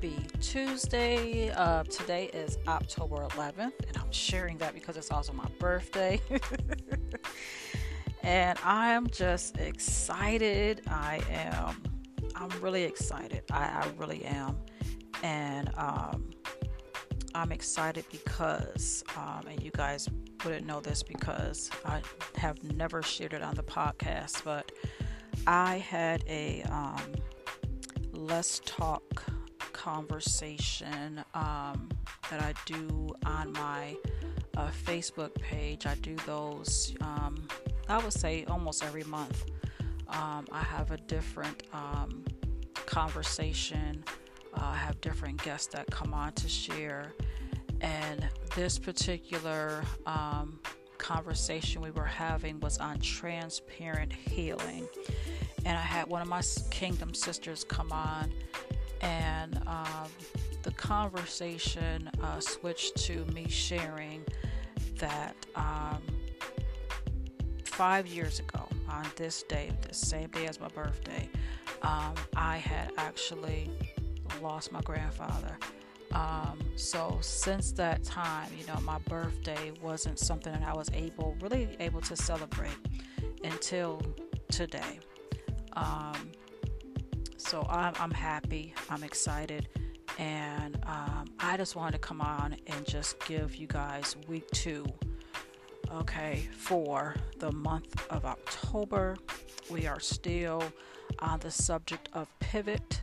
happy Tuesday. Uh, today is October 11th, and I'm sharing that because it's also my birthday. and I'm just excited. I am. I'm really excited. I, I really am. And um, I'm excited because, um, and you guys wouldn't know this because I have never shared it on the podcast, but I had a um, Let's Talk conversation um, that I do on my uh, Facebook page. I do those, um, I would say, almost every month. Um, I have a different um, conversation. Uh, I have different guests that come on to share. And this particular um, conversation we were having was on transparent healing and I had one of my Kingdom sisters come on, and um, the conversation uh, switched to me sharing that um, five years ago, on this day, the same day as my birthday, um, I had actually lost my grandfather. Um, so since that time, you know, my birthday wasn't something that I was able, really able to celebrate until today. Um, so I'm, I'm, happy, I'm excited, and um, I just wanted to come on and just give you guys week two, okay, for the month of October. We are still on the subject of pivot,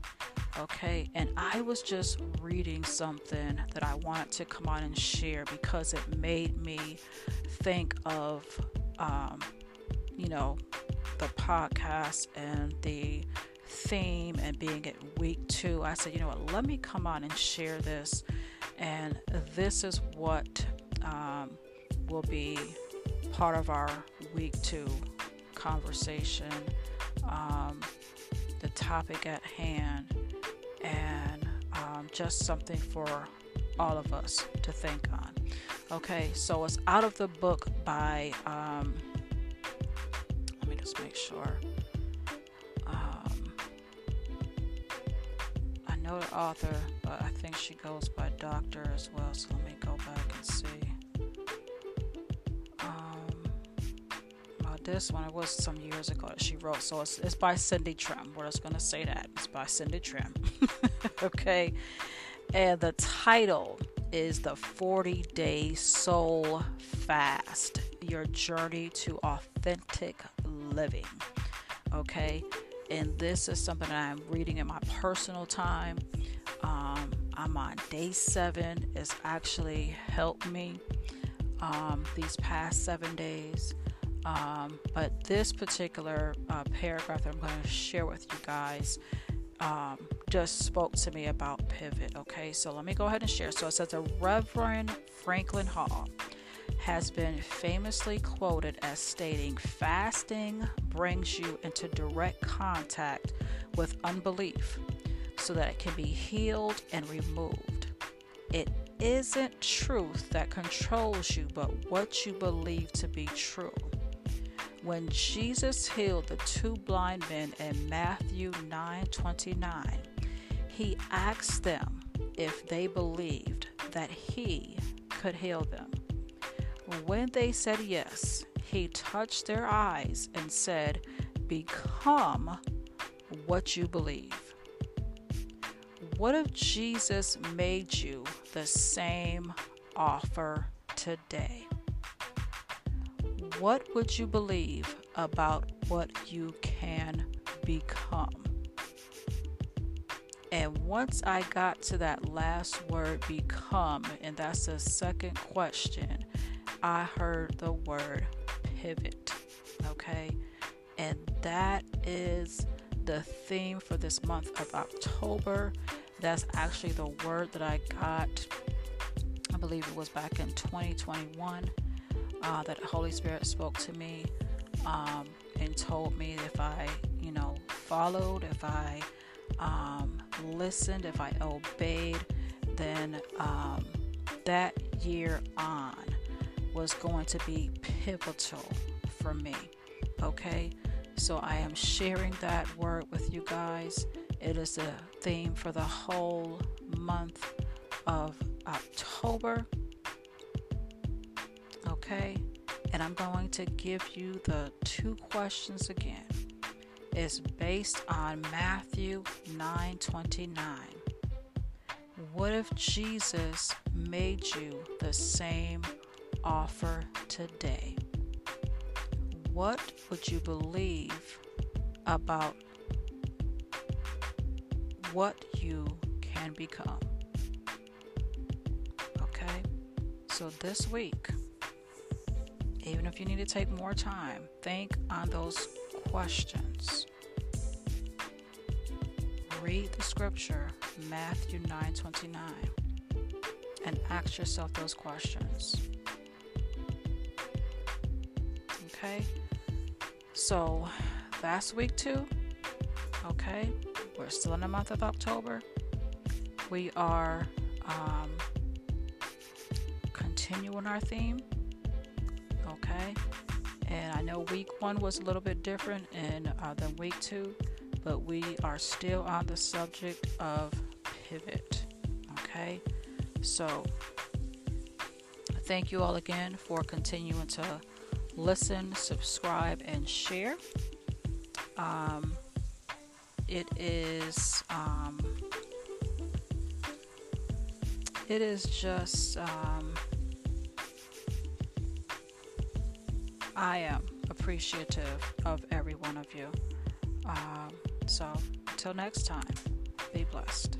okay, and I was just reading something that I wanted to come on and share because it made me think of, um, you know, the podcast and the theme and being at week two, I said, you know what, let me come on and share this. And this is what um, will be part of our week two conversation, um, the topic at hand, and um, just something for all of us to think on. Okay, so it's out of the book by um, let me just make sure. Know the author, but I think she goes by doctor as well. So let me go back and see. Um, well, this one it was some years ago that she wrote, so it's, it's by Cindy Trimm. We're just gonna say that it's by Cindy Trimm. okay, and the title is the 40 Day Soul Fast Your Journey to Authentic living. Okay, and this is something that I'm reading in my personal time. Um, I'm on day seven. It's actually helped me um, these past seven days. Um, but this particular uh, paragraph that I'm going to share with you guys um, just spoke to me about pivot. Okay, so let me go ahead and share. So it says a Reverend Franklin Hall has been famously quoted as stating fasting brings you into direct contact with unbelief so that it can be healed and removed. It isn't truth that controls you, but what you believe to be true. When Jesus healed the two blind men in Matthew 9:29, he asked them if they believed that he could heal them. When they said yes, he touched their eyes and said, Become what you believe. What if Jesus made you the same offer today? What would you believe about what you can become? And once I got to that last word, become, and that's the second question, I heard the word pivot. Okay. And that is the theme for this month of October. That's actually the word that I got, I believe it was back in 2021, uh, that Holy Spirit spoke to me um, and told me if I, you know, followed, if I um, listened, if I obeyed, then um, that year on, was going to be pivotal for me. Okay, so I am sharing that word with you guys. It is a theme for the whole month of October. Okay, and I'm going to give you the two questions again. It's based on Matthew 9:29. What if Jesus made you the same offer today? What would you believe about what you can become? Okay? So this week, even if you need to take more time, think on those questions. Read the scripture, Matthew 9:29, and ask yourself those questions. Okay? So, that's week 2. Okay? We're still in the month of October. We are um, continuing our theme okay? And I know week one was a little bit different in, uh, than week two, but we are still on the subject of pivot, okay? So, thank you all again for continuing to listen, subscribe, and share. Um, it is um, it is just um, I am appreciative of every one of you. Um, so, until next time, be blessed.